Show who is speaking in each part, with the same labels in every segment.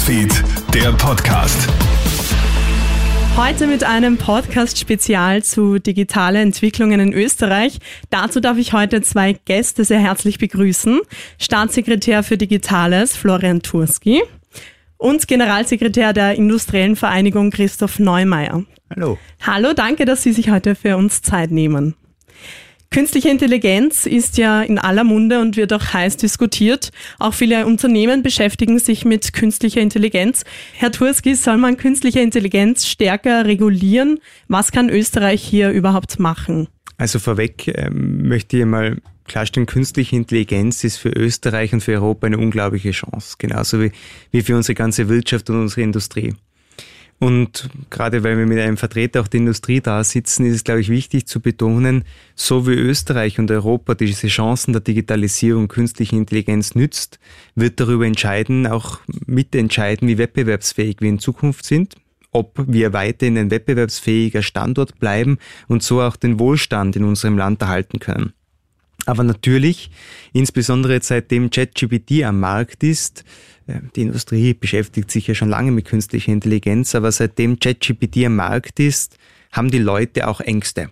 Speaker 1: Newsfeed, der Podcast.
Speaker 2: Heute mit einem Podcast-Spezial zu digitalen Entwicklungen in Österreich. Dazu darf ich heute zwei Gäste sehr herzlich begrüßen. Staatssekretär für Digitales Florian Turski und Generalsekretär der Industriellen Vereinigung Christoph Neumeier.
Speaker 3: Hallo.
Speaker 2: Hallo, danke, dass Sie sich heute für uns Zeit nehmen. Künstliche Intelligenz ist ja in aller Munde und wird auch heiß diskutiert. Auch viele Unternehmen beschäftigen sich mit künstlicher Intelligenz. Herr Turski, soll man künstliche Intelligenz stärker regulieren? Was kann Österreich hier überhaupt machen?
Speaker 3: Also vorweg ähm, möchte ich mal klarstellen, künstliche Intelligenz ist für Österreich und für Europa eine unglaubliche Chance, genauso wie, wie für unsere ganze Wirtschaft und unsere Industrie. Und gerade weil wir mit einem Vertreter auch der Industrie da sitzen, ist es, glaube ich, wichtig zu betonen, so wie Österreich und Europa diese Chancen der Digitalisierung, künstlichen Intelligenz nützt, wird darüber entscheiden, auch mitentscheiden, wie wettbewerbsfähig wir in Zukunft sind, ob wir weiterhin ein wettbewerbsfähiger Standort bleiben und so auch den Wohlstand in unserem Land erhalten können. Aber natürlich, insbesondere seitdem ChatGPT am Markt ist, äh, die Industrie beschäftigt sich ja schon lange mit künstlicher Intelligenz, aber seitdem ChatGPT am Markt ist, haben die Leute auch Ängste.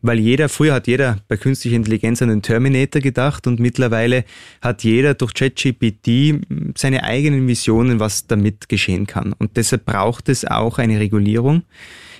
Speaker 3: Weil jeder, früher hat jeder bei künstlicher Intelligenz an den Terminator gedacht und mittlerweile hat jeder durch ChatGPT seine eigenen Visionen, was damit geschehen kann. Und deshalb braucht es auch eine Regulierung.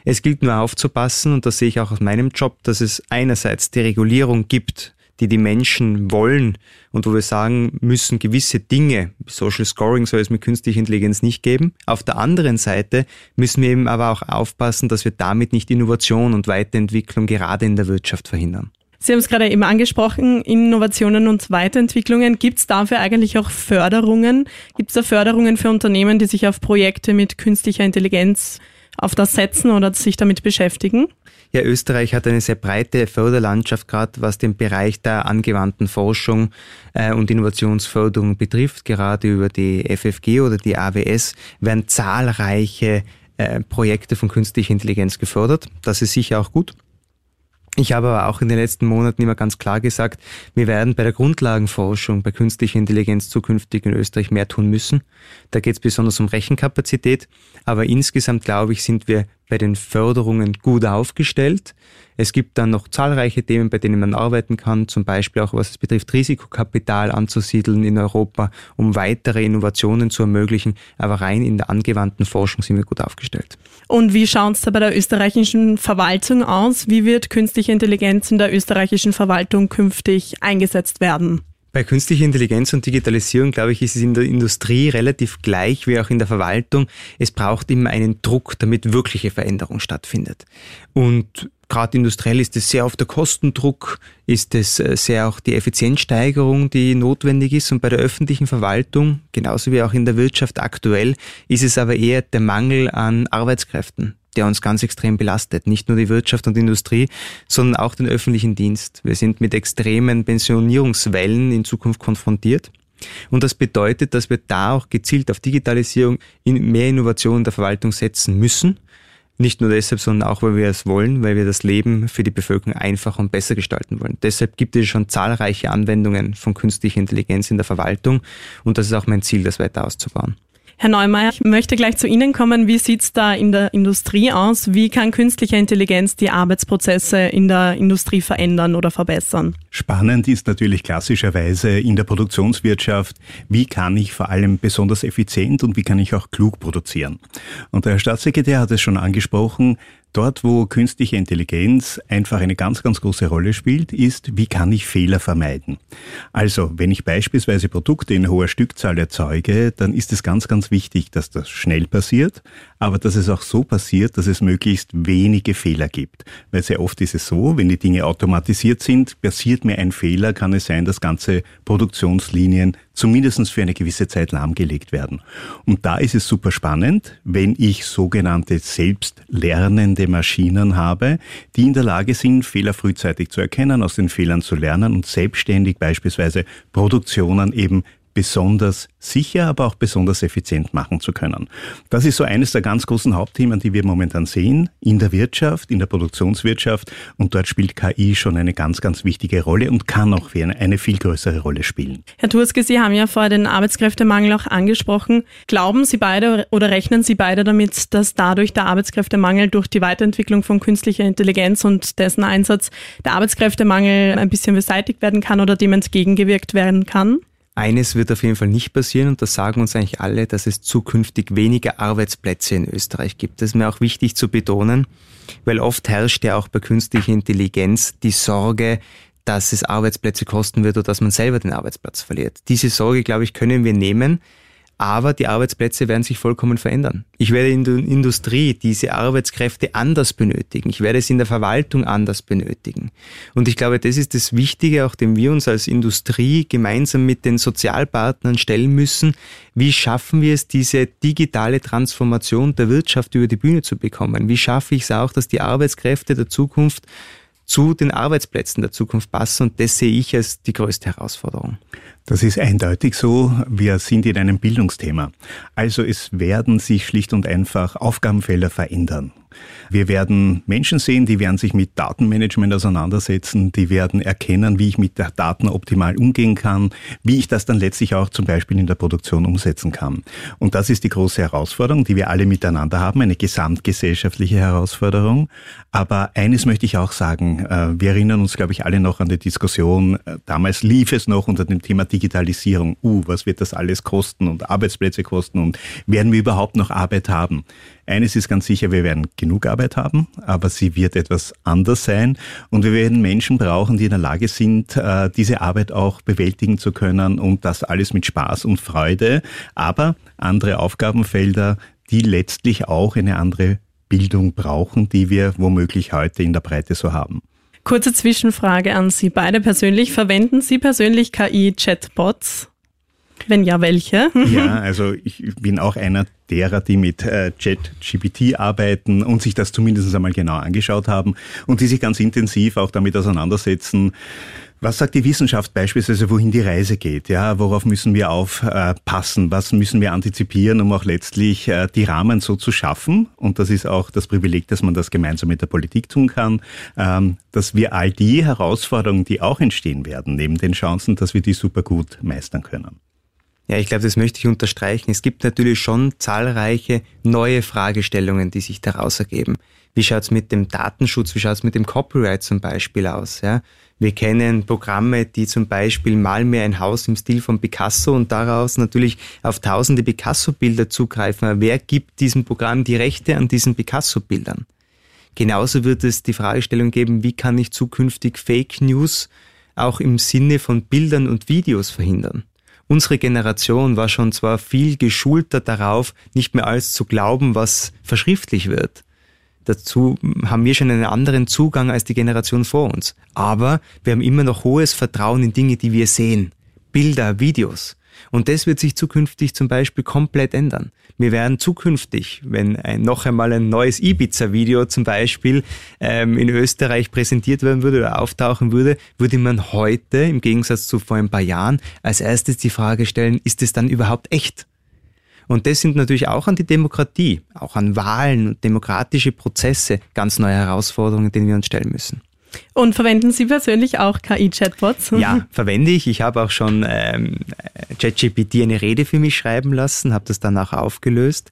Speaker 3: Es gilt nur aufzupassen, und das sehe ich auch aus meinem Job, dass es einerseits die Regulierung gibt, die die Menschen wollen und wo wir sagen müssen, gewisse Dinge, Social Scoring soll es mit künstlicher Intelligenz nicht geben. Auf der anderen Seite müssen wir eben aber auch aufpassen, dass wir damit nicht Innovation und Weiterentwicklung gerade in der Wirtschaft verhindern.
Speaker 2: Sie haben es gerade eben angesprochen, Innovationen und Weiterentwicklungen. Gibt es dafür eigentlich auch Förderungen? Gibt es da Förderungen für Unternehmen, die sich auf Projekte mit künstlicher Intelligenz auf das setzen oder sich damit beschäftigen?
Speaker 3: Ja, Österreich hat eine sehr breite Förderlandschaft, gerade was den Bereich der angewandten Forschung äh, und Innovationsförderung betrifft. Gerade über die FFG oder die AWS werden zahlreiche äh, Projekte von künstlicher Intelligenz gefördert. Das ist sicher auch gut. Ich habe aber auch in den letzten Monaten immer ganz klar gesagt, wir werden bei der Grundlagenforschung bei künstlicher Intelligenz zukünftig in Österreich mehr tun müssen. Da geht es besonders um Rechenkapazität, aber insgesamt glaube ich, sind wir bei den Förderungen gut aufgestellt. Es gibt dann noch zahlreiche Themen, bei denen man arbeiten kann, zum Beispiel auch was es betrifft, Risikokapital anzusiedeln in Europa, um weitere Innovationen zu ermöglichen. Aber rein in der angewandten Forschung sind wir gut aufgestellt.
Speaker 2: Und wie schaut es da bei der österreichischen Verwaltung aus? Wie wird künstliche Intelligenz in der österreichischen Verwaltung künftig eingesetzt werden?
Speaker 3: Bei künstlicher Intelligenz und Digitalisierung, glaube ich, ist es in der Industrie relativ gleich wie auch in der Verwaltung. Es braucht immer einen Druck, damit wirkliche Veränderung stattfindet. Und gerade industriell ist es sehr auf der Kostendruck, ist es äh, sehr auch die Effizienzsteigerung, die notwendig ist. Und bei der öffentlichen Verwaltung, genauso wie auch in der Wirtschaft aktuell, ist es aber eher der Mangel an Arbeitskräften der uns ganz extrem belastet. Nicht nur die Wirtschaft und Industrie, sondern auch den öffentlichen Dienst. Wir sind mit extremen Pensionierungswellen in Zukunft konfrontiert. Und das bedeutet, dass wir da auch gezielt auf Digitalisierung in mehr Innovation in der Verwaltung setzen müssen. Nicht nur deshalb, sondern auch, weil wir es wollen, weil wir das Leben für die Bevölkerung einfacher und besser gestalten wollen. Deshalb gibt es schon zahlreiche Anwendungen von künstlicher Intelligenz in der Verwaltung und das ist auch mein Ziel, das weiter auszubauen.
Speaker 2: Herr Neumeier, ich möchte gleich zu Ihnen kommen. Wie sieht's da in der Industrie aus? Wie kann künstliche Intelligenz die Arbeitsprozesse in der Industrie verändern oder verbessern?
Speaker 4: Spannend ist natürlich klassischerweise in der Produktionswirtschaft, wie kann ich vor allem besonders effizient und wie kann ich auch klug produzieren. Und der Herr Staatssekretär hat es schon angesprochen, Dort, wo künstliche Intelligenz einfach eine ganz, ganz große Rolle spielt, ist, wie kann ich Fehler vermeiden? Also, wenn ich beispielsweise Produkte in hoher Stückzahl erzeuge, dann ist es ganz, ganz wichtig, dass das schnell passiert, aber dass es auch so passiert, dass es möglichst wenige Fehler gibt. Weil sehr oft ist es so, wenn die Dinge automatisiert sind, passiert mir ein Fehler, kann es sein, dass ganze Produktionslinien zumindest für eine gewisse Zeit lahmgelegt werden. Und da ist es super spannend, wenn ich sogenannte selbstlernende Maschinen habe, die in der Lage sind, Fehler frühzeitig zu erkennen, aus den Fehlern zu lernen und selbstständig beispielsweise Produktionen eben besonders sicher, aber auch besonders effizient machen zu können. Das ist so eines der ganz großen Hauptthemen, die wir momentan sehen in der Wirtschaft, in der Produktionswirtschaft und dort spielt KI schon eine ganz, ganz wichtige Rolle und kann auch eine viel größere Rolle spielen.
Speaker 2: Herr Turski, Sie haben ja vorher den Arbeitskräftemangel auch angesprochen. Glauben Sie beide oder rechnen Sie beide damit, dass dadurch der Arbeitskräftemangel durch die Weiterentwicklung von künstlicher Intelligenz und dessen Einsatz der Arbeitskräftemangel ein bisschen beseitigt werden kann oder dem entgegengewirkt werden kann?
Speaker 3: Eines wird auf jeden Fall nicht passieren und das sagen uns eigentlich alle, dass es zukünftig weniger Arbeitsplätze in Österreich gibt. Das ist mir auch wichtig zu betonen, weil oft herrscht ja auch bei künstlicher Intelligenz die Sorge, dass es Arbeitsplätze kosten wird oder dass man selber den Arbeitsplatz verliert. Diese Sorge, glaube ich, können wir nehmen, aber die Arbeitsplätze werden sich vollkommen verändern. Ich werde in der Industrie diese Arbeitskräfte anders benötigen. Ich werde es in der Verwaltung anders benötigen. Und ich glaube, das ist das Wichtige, auch dem wir uns als Industrie gemeinsam mit den Sozialpartnern stellen müssen. Wie schaffen wir es, diese digitale Transformation der Wirtschaft über die Bühne zu bekommen? Wie schaffe ich es auch, dass die Arbeitskräfte der Zukunft zu den Arbeitsplätzen der Zukunft passen. Und das sehe ich als die größte Herausforderung.
Speaker 4: Das ist eindeutig so. Wir sind in einem Bildungsthema. Also es werden sich schlicht und einfach Aufgabenfelder verändern. Wir werden Menschen sehen, die werden sich mit Datenmanagement auseinandersetzen, die werden erkennen, wie ich mit der Daten optimal umgehen kann, wie ich das dann letztlich auch zum Beispiel in der Produktion umsetzen kann. Und das ist die große Herausforderung, die wir alle miteinander haben, eine gesamtgesellschaftliche Herausforderung. Aber eines möchte ich auch sagen, äh, wir erinnern uns, glaube ich, alle noch an die Diskussion, äh, damals lief es noch unter dem Thema Digitalisierung. Uh, was wird das alles kosten und Arbeitsplätze kosten und werden wir überhaupt noch Arbeit haben? Eines ist ganz sicher, wir werden genug Arbeit haben, aber sie wird etwas anders sein und wir werden Menschen brauchen, die in der Lage sind, äh, diese Arbeit auch bewältigen zu können und das alles mit Spaß und Freude, aber andere Aufgabenfelder, die letztlich auch eine andere Bildung brauchen, die wir womöglich heute in der Breite so haben.
Speaker 2: Kurze Zwischenfrage an Sie beide persönlich. Verwenden Sie persönlich KI-Chatbots? Wenn ja, welche?
Speaker 4: ja, also ich bin auch einer derer, die mit äh, ChatGPT arbeiten und sich das zumindest einmal genau angeschaut haben und die sich ganz intensiv auch damit auseinandersetzen. Was sagt die Wissenschaft beispielsweise, wohin die Reise geht? Ja, worauf müssen wir aufpassen? Was müssen wir antizipieren, um auch letztlich äh, die Rahmen so zu schaffen? Und das ist auch das Privileg, dass man das gemeinsam mit der Politik tun kann, ähm, dass wir all die Herausforderungen, die auch entstehen werden, neben den Chancen, dass wir die super gut meistern können.
Speaker 3: Ja, ich glaube, das möchte ich unterstreichen. Es gibt natürlich schon zahlreiche neue Fragestellungen, die sich daraus ergeben. Wie schaut's mit dem Datenschutz, wie schaut's mit dem Copyright zum Beispiel aus? Ja? Wir kennen Programme, die zum Beispiel mal mehr ein Haus im Stil von Picasso und daraus natürlich auf tausende Picasso-Bilder zugreifen. wer gibt diesem Programm die Rechte an diesen Picasso-Bildern? Genauso wird es die Fragestellung geben, wie kann ich zukünftig Fake News auch im Sinne von Bildern und Videos verhindern? Unsere Generation war schon zwar viel geschulter darauf, nicht mehr alles zu glauben, was verschriftlich wird. Dazu haben wir schon einen anderen Zugang als die Generation vor uns. Aber wir haben immer noch hohes Vertrauen in Dinge, die wir sehen. Bilder, Videos. Und das wird sich zukünftig zum Beispiel komplett ändern. Wir werden zukünftig, wenn ein, noch einmal ein neues Ibiza-Video zum Beispiel ähm, in Österreich präsentiert werden würde oder auftauchen würde, würde man heute, im Gegensatz zu vor ein paar Jahren, als erstes die Frage stellen, ist es dann überhaupt echt? Und das sind natürlich auch an die Demokratie, auch an Wahlen und demokratische Prozesse ganz neue Herausforderungen, denen wir uns stellen müssen.
Speaker 2: Und verwenden Sie persönlich auch KI-Chatbots?
Speaker 3: Ja, verwende ich. Ich habe auch schon ähm, ChatGPT eine Rede für mich schreiben lassen, habe das danach aufgelöst.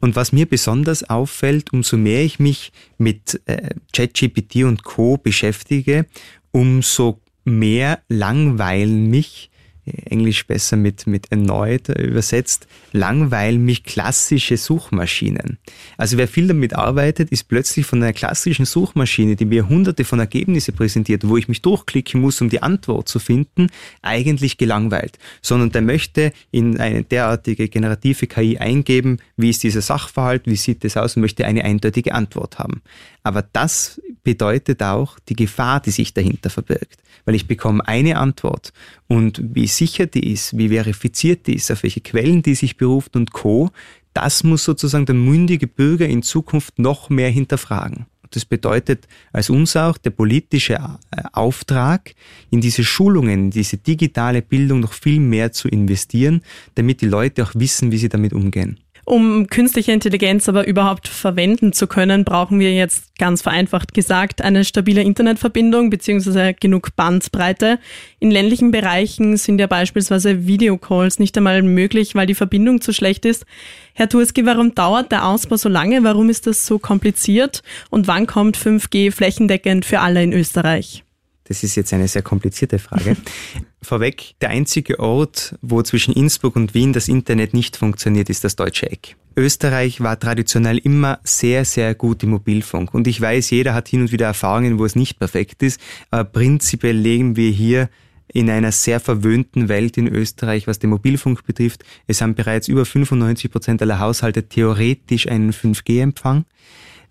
Speaker 3: Und was mir besonders auffällt, umso mehr ich mich mit äh, ChatGPT und Co beschäftige, umso mehr langweilen mich Englisch besser mit, mit erneut übersetzt, langweilen mich klassische Suchmaschinen. Also wer viel damit arbeitet, ist plötzlich von einer klassischen Suchmaschine, die mir hunderte von Ergebnisse präsentiert, wo ich mich durchklicken muss, um die Antwort zu finden, eigentlich gelangweilt. Sondern der möchte in eine derartige generative KI eingeben, wie ist dieser Sachverhalt, wie sieht es aus und möchte eine eindeutige Antwort haben. Aber das bedeutet auch die Gefahr, die sich dahinter verbirgt. Weil ich bekomme eine Antwort und wie sicher die ist, wie verifiziert die ist, auf welche Quellen die sich beruft und Co., das muss sozusagen der mündige Bürger in Zukunft noch mehr hinterfragen. Das bedeutet als uns auch der politische äh, Auftrag, in diese Schulungen, in diese digitale Bildung noch viel mehr zu investieren, damit die Leute auch wissen, wie sie damit umgehen.
Speaker 2: Um künstliche Intelligenz aber überhaupt verwenden zu können, brauchen wir jetzt ganz vereinfacht gesagt eine stabile Internetverbindung bzw. genug Bandbreite. In ländlichen Bereichen sind ja beispielsweise Videocalls nicht einmal möglich, weil die Verbindung zu schlecht ist. Herr Turski, warum dauert der Ausbau so lange? Warum ist das so kompliziert? Und wann kommt 5G flächendeckend für alle in Österreich?
Speaker 3: Das ist jetzt eine sehr komplizierte Frage. Vorweg, der einzige Ort, wo zwischen Innsbruck und Wien das Internet nicht funktioniert, ist das deutsche Eck. Österreich war traditionell immer sehr, sehr gut im Mobilfunk. Und ich weiß, jeder hat hin und wieder Erfahrungen, wo es nicht perfekt ist. Aber prinzipiell legen wir hier in einer sehr verwöhnten Welt in Österreich, was den Mobilfunk betrifft. Es haben bereits über 95 Prozent aller Haushalte theoretisch einen 5G-Empfang.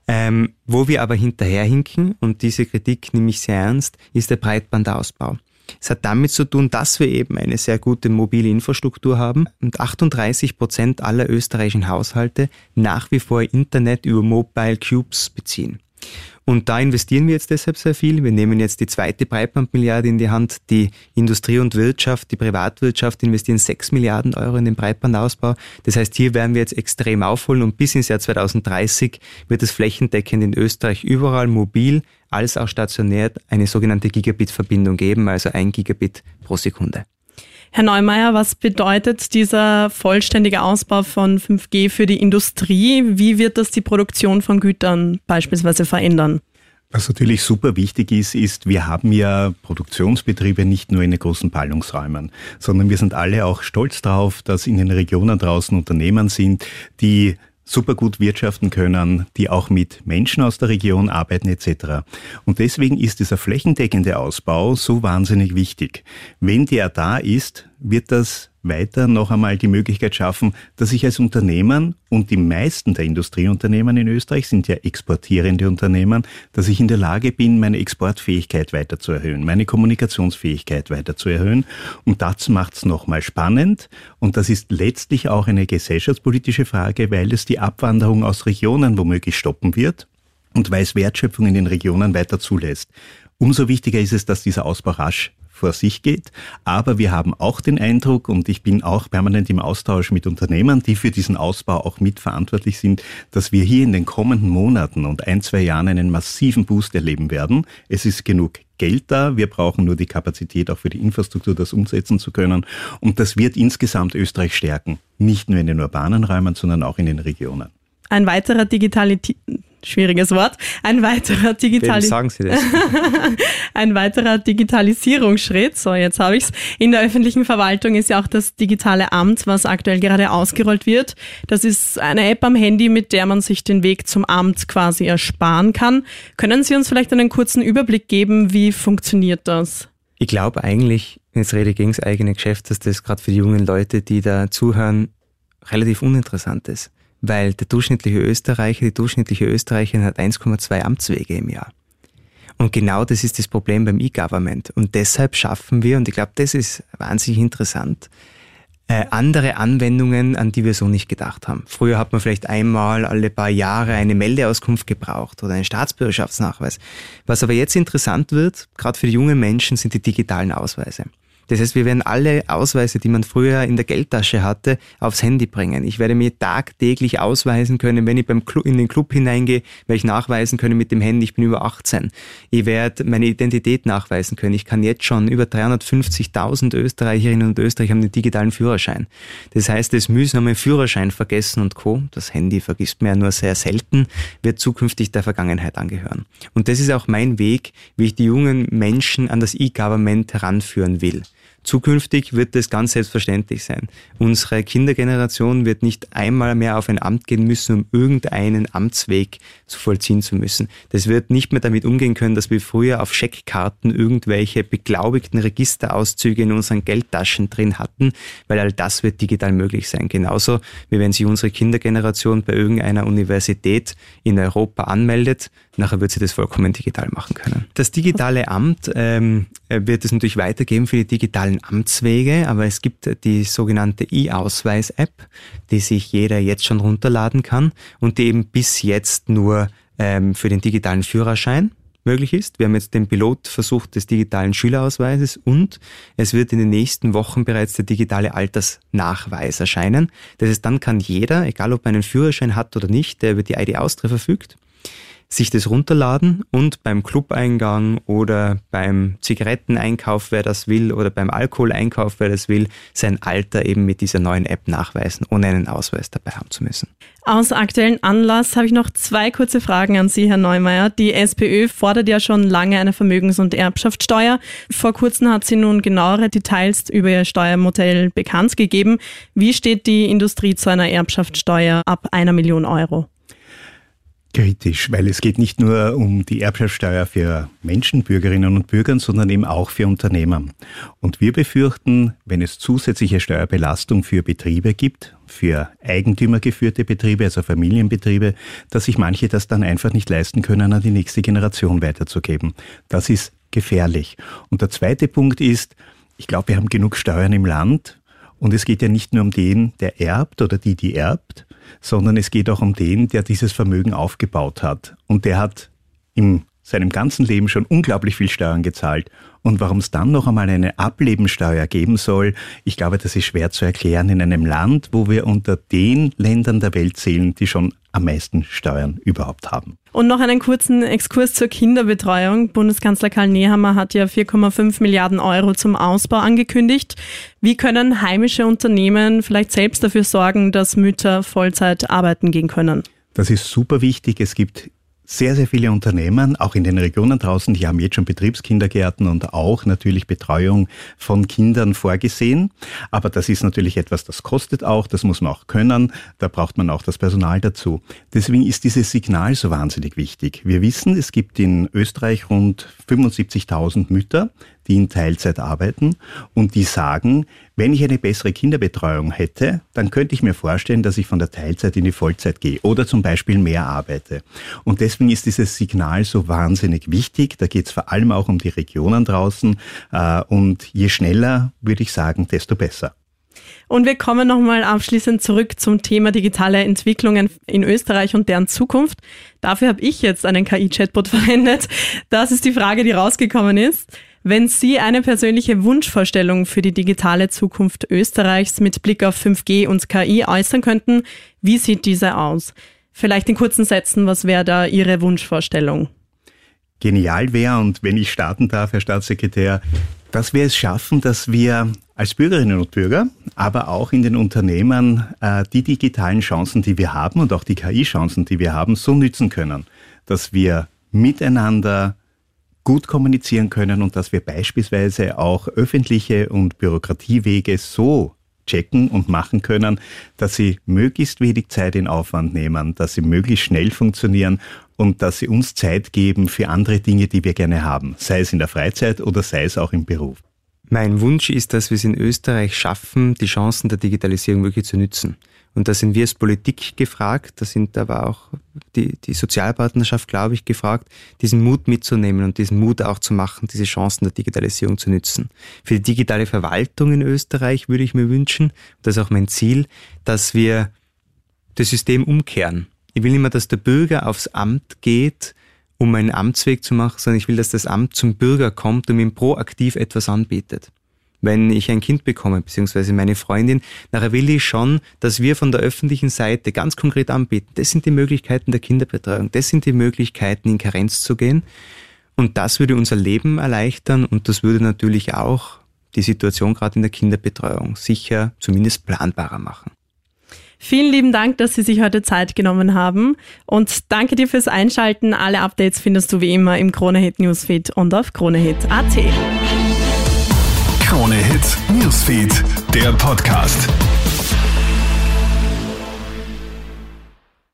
Speaker 3: Ähm, wo wir aber hinterherhinken, und diese Kritik nehme ich sehr ernst, ist der Breitbandausbau. Es hat damit zu tun, dass wir eben eine sehr gute mobile Infrastruktur haben und 38 Prozent aller österreichischen Haushalte nach wie vor Internet über Mobile Cubes beziehen. Und da investieren wir jetzt deshalb sehr viel. Wir nehmen jetzt die zweite Breitbandmilliarde in die Hand. Die Industrie und Wirtschaft, die Privatwirtschaft investieren sechs Milliarden Euro in den Breitbandausbau. Das heißt, hier werden wir jetzt extrem aufholen und bis ins Jahr 2030 wird es flächendeckend in Österreich überall mobil als auch stationär eine sogenannte Gigabit-Verbindung geben, also ein Gigabit pro Sekunde.
Speaker 2: Herr Neumeier, was bedeutet dieser vollständige Ausbau von 5G für die Industrie? Wie wird das die Produktion von Gütern beispielsweise verändern?
Speaker 4: Was natürlich super wichtig ist, ist, wir haben ja Produktionsbetriebe nicht nur in den großen Ballungsräumen, sondern wir sind alle auch stolz darauf, dass in den Regionen draußen Unternehmen sind, die super gut wirtschaften können, die auch mit Menschen aus der Region arbeiten etc. Und deswegen ist dieser flächendeckende Ausbau so wahnsinnig wichtig. Wenn der da ist, wird das weiter noch einmal die Möglichkeit schaffen, dass ich als Unternehmen und die meisten der Industrieunternehmen in Österreich sind ja exportierende Unternehmen, dass ich in der Lage bin, meine Exportfähigkeit weiter zu erhöhen, meine Kommunikationsfähigkeit weiter zu erhöhen. Und das macht es nochmal spannend. Und das ist letztlich auch eine gesellschaftspolitische Frage, weil es die Abwanderung aus Regionen womöglich stoppen wird und weil es Wertschöpfung in den Regionen weiter zulässt. Umso wichtiger ist es, dass dieser Ausbau rasch vor sich geht. Aber wir haben auch den Eindruck, und ich bin auch permanent im Austausch mit Unternehmern, die für diesen Ausbau auch mitverantwortlich sind, dass wir hier in den kommenden Monaten und ein, zwei Jahren einen massiven Boost erleben werden. Es ist genug Geld da. Wir brauchen nur die Kapazität auch für die Infrastruktur, das umsetzen zu können. Und das wird insgesamt Österreich stärken. Nicht nur in den urbanen Räumen, sondern auch in den Regionen.
Speaker 2: Ein weiterer Digitalität schwieriges Wort, ein weiterer, Digitalis
Speaker 3: sagen Sie das?
Speaker 2: ein weiterer Digitalisierungsschritt, so jetzt habe ich's, in der öffentlichen Verwaltung ist ja auch das digitale Amt, was aktuell gerade ausgerollt wird. Das ist eine App am Handy, mit der man sich den Weg zum Amt quasi ersparen kann. Können Sie uns vielleicht einen kurzen Überblick geben, wie funktioniert das?
Speaker 3: Ich glaube eigentlich, jetzt rede ich gegen das eigene Geschäft, dass das gerade für die jungen Leute, die da zuhören, relativ uninteressant ist weil der durchschnittliche Österreicher, die durchschnittliche Österreicherin hat 1,2 Amtswege im Jahr. Und genau das ist das Problem beim E-Government. Und deshalb schaffen wir, und ich glaube, das ist wahnsinnig interessant, äh, andere Anwendungen, an die wir so nicht gedacht haben. Früher hat man vielleicht einmal alle paar Jahre eine Meldeauskunft gebraucht oder einen Staatsbürgerschaftsnachweis. Was aber jetzt interessant wird, gerade für die jungen Menschen, sind die digitalen Ausweise. Das heißt, wir werden alle Ausweise, die man früher in der Geldtasche hatte, aufs Handy bringen. Ich werde mir tagtäglich ausweisen können, wenn ich beim Club, in den Club hineingehe, werde ich nachweisen können mit dem Handy, ich bin über 18. Ich werde meine Identität nachweisen können. Ich kann jetzt schon über 350.000 Österreicherinnen und Österreicher haben den digitalen Führerschein. Das heißt, das mühsame Führerschein vergessen und Co., das Handy vergisst man ja nur sehr selten, wird zukünftig der Vergangenheit angehören. Und das ist auch mein Weg, wie ich die jungen Menschen an das E-Government heranführen will. Zukünftig wird das ganz selbstverständlich sein. Unsere Kindergeneration wird nicht einmal mehr auf ein Amt gehen müssen, um irgendeinen Amtsweg zu vollziehen zu müssen. Das wird nicht mehr damit umgehen können, dass wir früher auf Scheckkarten irgendwelche beglaubigten Registerauszüge in unseren Geldtaschen drin hatten, weil all das wird digital möglich sein. Genauso wie wenn sich unsere Kindergeneration bei irgendeiner Universität in Europa anmeldet, nachher wird sie das vollkommen digital machen können. Das digitale Amt ähm, wird es natürlich weitergeben für die digitalen Amtswege, aber es gibt die sogenannte E-Ausweis-App, die sich jeder jetzt schon runterladen kann und die eben bis jetzt nur ähm, für den digitalen Führerschein möglich ist. Wir haben jetzt den Pilotversuch des digitalen Schülerausweises und es wird in den nächsten Wochen bereits der digitale Altersnachweis erscheinen. Das heißt, dann kann jeder, egal ob er einen Führerschein hat oder nicht, der über die ID Austria verfügt, sich das runterladen und beim Clubeingang oder beim Zigaretteneinkauf, wer das will, oder beim Alkoholeinkauf, wer das will, sein Alter eben mit dieser neuen App nachweisen, ohne einen Ausweis dabei haben zu müssen.
Speaker 2: Aus aktuellen Anlass habe ich noch zwei kurze Fragen an Sie, Herr Neumeier. Die SPÖ fordert ja schon lange eine Vermögens- und Erbschaftssteuer. Vor kurzem hat sie nun genauere Details über ihr Steuermodell bekannt gegeben. Wie steht die Industrie zu einer Erbschaftssteuer ab einer Million Euro?
Speaker 4: Kritisch, weil es geht nicht nur um die Erbschaftssteuer für Menschen, Bürgerinnen und Bürger, sondern eben auch für Unternehmer. Und wir befürchten, wenn es zusätzliche Steuerbelastung für Betriebe gibt, für eigentümergeführte Betriebe, also Familienbetriebe, dass sich manche das dann einfach nicht leisten können, an die nächste Generation weiterzugeben. Das ist gefährlich. Und der zweite Punkt ist, ich glaube, wir haben genug Steuern im Land und es geht ja nicht nur um den, der erbt oder die, die erbt, sondern es geht auch um den, der dieses Vermögen aufgebaut hat. Und der hat in seinem ganzen Leben schon unglaublich viel Steuern gezahlt. Und warum es dann noch einmal eine Ablebensteuer geben soll, ich glaube, das ist schwer zu erklären in einem Land, wo wir unter den Ländern der Welt zählen, die schon am meisten Steuern überhaupt haben.
Speaker 2: Und noch einen kurzen Exkurs zur Kinderbetreuung. Bundeskanzler Karl Nehammer hat ja 4,5 Milliarden Euro zum Ausbau angekündigt. Wie können heimische Unternehmen vielleicht selbst dafür sorgen, dass Mütter Vollzeit arbeiten gehen können?
Speaker 4: Das ist super wichtig. Es gibt sehr, sehr viele Unternehmen, auch in den Regionen draußen, die haben jetzt schon Betriebskindergärten und auch natürlich Betreuung von Kindern vorgesehen. Aber das ist natürlich etwas, das kostet auch, das muss man auch können, da braucht man auch das Personal dazu. Deswegen ist dieses Signal so wahnsinnig wichtig. Wir wissen, es gibt in Österreich rund 75.000 Mütter, die in Teilzeit arbeiten und die sagen, wenn ich eine bessere Kinderbetreuung hätte, dann könnte ich mir vorstellen, dass ich von der Teilzeit in die Vollzeit gehe oder zum Beispiel mehr arbeite. Und deswegen ist dieses Signal so wahnsinnig wichtig. Da geht es vor allem auch um die Regionen draußen. Äh, und je schneller, würde ich sagen, desto besser.
Speaker 2: Und wir kommen nochmal abschließend zurück zum Thema digitale Entwicklungen in Österreich und deren Zukunft. Dafür habe ich jetzt einen KI-Chatbot verwendet. Das ist die Frage, die rausgekommen ist. Wenn Sie eine persönliche Wunschvorstellung für die digitale Zukunft Österreichs mit Blick auf 5G und KI äußern könnten, wie sieht diese aus? Vielleicht in kurzen Sätzen, was wäre da Ihre Wunschvorstellung?
Speaker 4: Genial wäre, und wenn ich starten darf, Herr Staatssekretär, dass wir es schaffen, dass wir als Bürgerinnen und Bürger, aber auch in den Unternehmen äh, die digitalen Chancen, die wir haben und auch die KI-Chancen, die wir haben, so nützen können, dass wir miteinander gut kommunizieren können und dass wir beispielsweise auch öffentliche und Bürokratiewege so checken und machen können, dass sie möglichst wenig Zeit in Aufwand nehmen, dass sie möglichst schnell funktionieren und dass sie uns Zeit geben für andere Dinge, die wir gerne haben, sei es in der Freizeit oder sei es auch im Beruf.
Speaker 3: Mein Wunsch ist, dass wir es in Österreich schaffen, die Chancen der Digitalisierung wirklich zu nützen. Und da sind wir als Politik gefragt, da sind aber auch die, die Sozialpartnerschaft, glaube ich, gefragt, diesen Mut mitzunehmen und diesen Mut auch zu machen, diese Chancen der Digitalisierung zu nützen. Für die digitale Verwaltung in Österreich würde ich mir wünschen, das ist auch mein Ziel, dass wir das System umkehren. Ich will mehr, dass der Bürger aufs Amt geht, um einen Amtsweg zu machen, sondern ich will, dass das Amt zum Bürger kommt und ihm proaktiv etwas anbietet wenn ich ein Kind bekomme, beziehungsweise meine Freundin, nachher will ich schon, dass wir von der öffentlichen Seite ganz konkret anbieten. Das sind die Möglichkeiten der Kinderbetreuung. Das sind die Möglichkeiten, in Karenz zu gehen. Und das würde unser Leben erleichtern und das würde natürlich auch die Situation gerade in der Kinderbetreuung sicher zumindest planbarer machen.
Speaker 2: Vielen lieben Dank, dass Sie sich heute Zeit genommen haben und danke dir fürs Einschalten. Alle Updates findest du wie immer im Kronehit Newsfeed und auf kronehit.at.
Speaker 1: Krone Hits, Newsfeed, der Podcast.